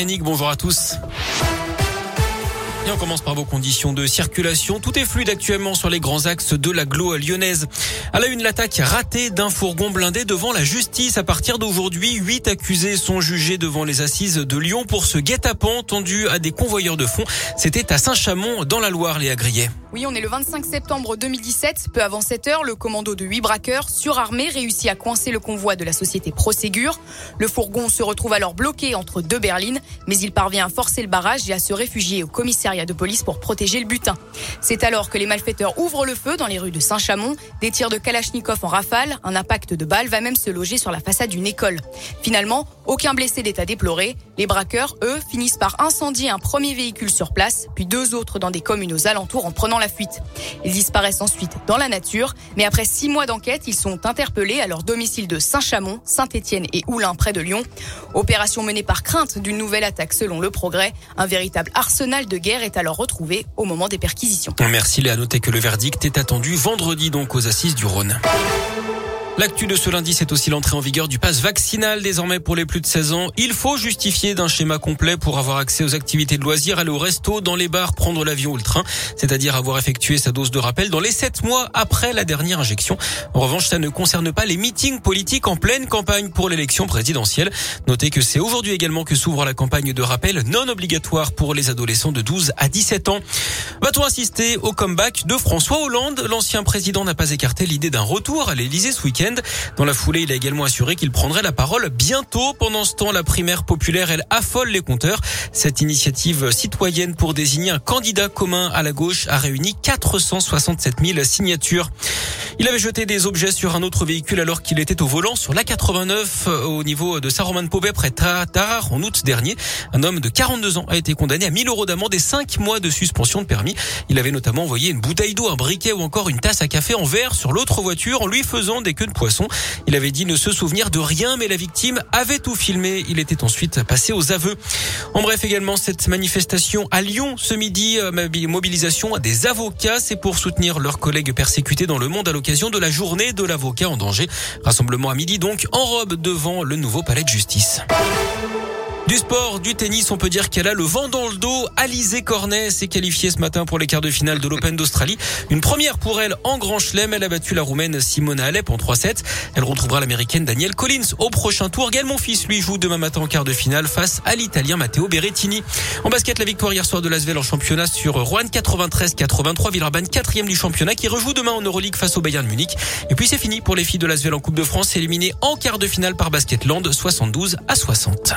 Yannick, bonjour à tous. Et on commence par vos conditions de circulation. Tout est fluide actuellement sur les grands axes de la Glo lyonnaise. À la une, l'attaque ratée d'un fourgon blindé devant la justice. À partir d'aujourd'hui, huit accusés sont jugés devant les assises de Lyon pour ce guet-apens tendu à des convoyeurs de fonds. C'était à Saint-Chamond, dans la Loire, les agriers. Oui, on est le 25 septembre 2017. Peu avant 7 heures, le commando de huit braqueurs surarmés réussit à coincer le convoi de la société Proségur. Le fourgon se retrouve alors bloqué entre deux berlines, mais il parvient à forcer le barrage et à se réfugier au commissariat de police pour protéger le butin. C'est alors que les malfaiteurs ouvrent le feu dans les rues de Saint-Chamond. Des tirs de Kalachnikov en rafale, un impact de balles va même se loger sur la façade d'une école. Finalement, aucun blessé d'état déploré. Les braqueurs, eux, finissent par incendier un premier véhicule sur place, puis deux autres dans des communes aux alentours en prenant la fuite. Ils disparaissent ensuite dans la nature, mais après six mois d'enquête, ils sont interpellés à leur domicile de Saint-Chamond, Saint-Étienne et Oulin près de Lyon. Opération menée par crainte d'une nouvelle attaque selon le progrès. Un véritable arsenal de guerre est alors retrouvé au moment des perquisitions. Merci Léa. Notez que le verdict est attendu vendredi donc aux assises du Rhône. L'actu de ce lundi, c'est aussi l'entrée en vigueur du pass vaccinal désormais pour les plus de 16 ans. Il faut justifier d'un schéma complet pour avoir accès aux activités de loisirs, aller au resto, dans les bars, prendre l'avion ou le train, c'est-à-dire avoir effectué sa dose de rappel dans les 7 mois après la dernière injection. En revanche, ça ne concerne pas les meetings politiques en pleine campagne pour l'élection présidentielle. Notez que c'est aujourd'hui également que s'ouvre la campagne de rappel non obligatoire pour les adolescents de 12 à 17 ans. Va-t-on assister au comeback de François Hollande? L'ancien président n'a pas écarté l'idée d'un retour à l'Elysée ce week-end. Dans la foulée, il a également assuré qu'il prendrait la parole bientôt. Pendant ce temps, la primaire populaire, elle affole les compteurs. Cette initiative citoyenne pour désigner un candidat commun à la gauche a réuni 467 000 signatures. Il avait jeté des objets sur un autre véhicule alors qu'il était au volant sur l'A89 euh, au niveau de Saint-Romain-de-Pobet près de Tarare en août dernier. Un homme de 42 ans a été condamné à 1000 euros d'amende et 5 mois de suspension de permis. Il avait notamment envoyé une bouteille d'eau, un briquet ou encore une tasse à café en verre sur l'autre voiture en lui faisant des queues de poisson. Il avait dit ne se souvenir de rien mais la victime avait tout filmé. Il était ensuite passé aux aveux. En bref également cette manifestation à Lyon ce midi, euh, mobilisation des avocats, c'est pour soutenir leurs collègues persécutés dans le monde à l'occasion de la journée de l'avocat en danger. Rassemblement à midi donc en robe devant le nouveau palais de justice. Du sport, du tennis, on peut dire qu'elle a le vent dans le dos. Alizé Cornet s'est qualifiée ce matin pour les quarts de finale de l'Open d'Australie. Une première pour elle en Grand Chelem. Elle a battu la Roumaine Simona Alep en 3-7. Elle retrouvera l'Américaine Danielle Collins au prochain tour. Gaël Monfils lui joue demain matin en quart de finale face à l'Italien Matteo Berrettini. En basket, la victoire hier soir de Lasvel en championnat sur Rouen 93-83. Villeurbanne quatrième du championnat qui rejoue demain en Euroleague face au Bayern Munich. Et puis c'est fini pour les filles de Lasvel en Coupe de France éliminées en quart de finale par Basketland 72 à 60.